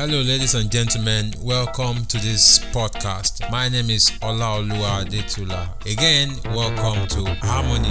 Hello, ladies and gentlemen. Welcome to this podcast. My name is Olaoluwa Detula. Again, welcome to Harmony.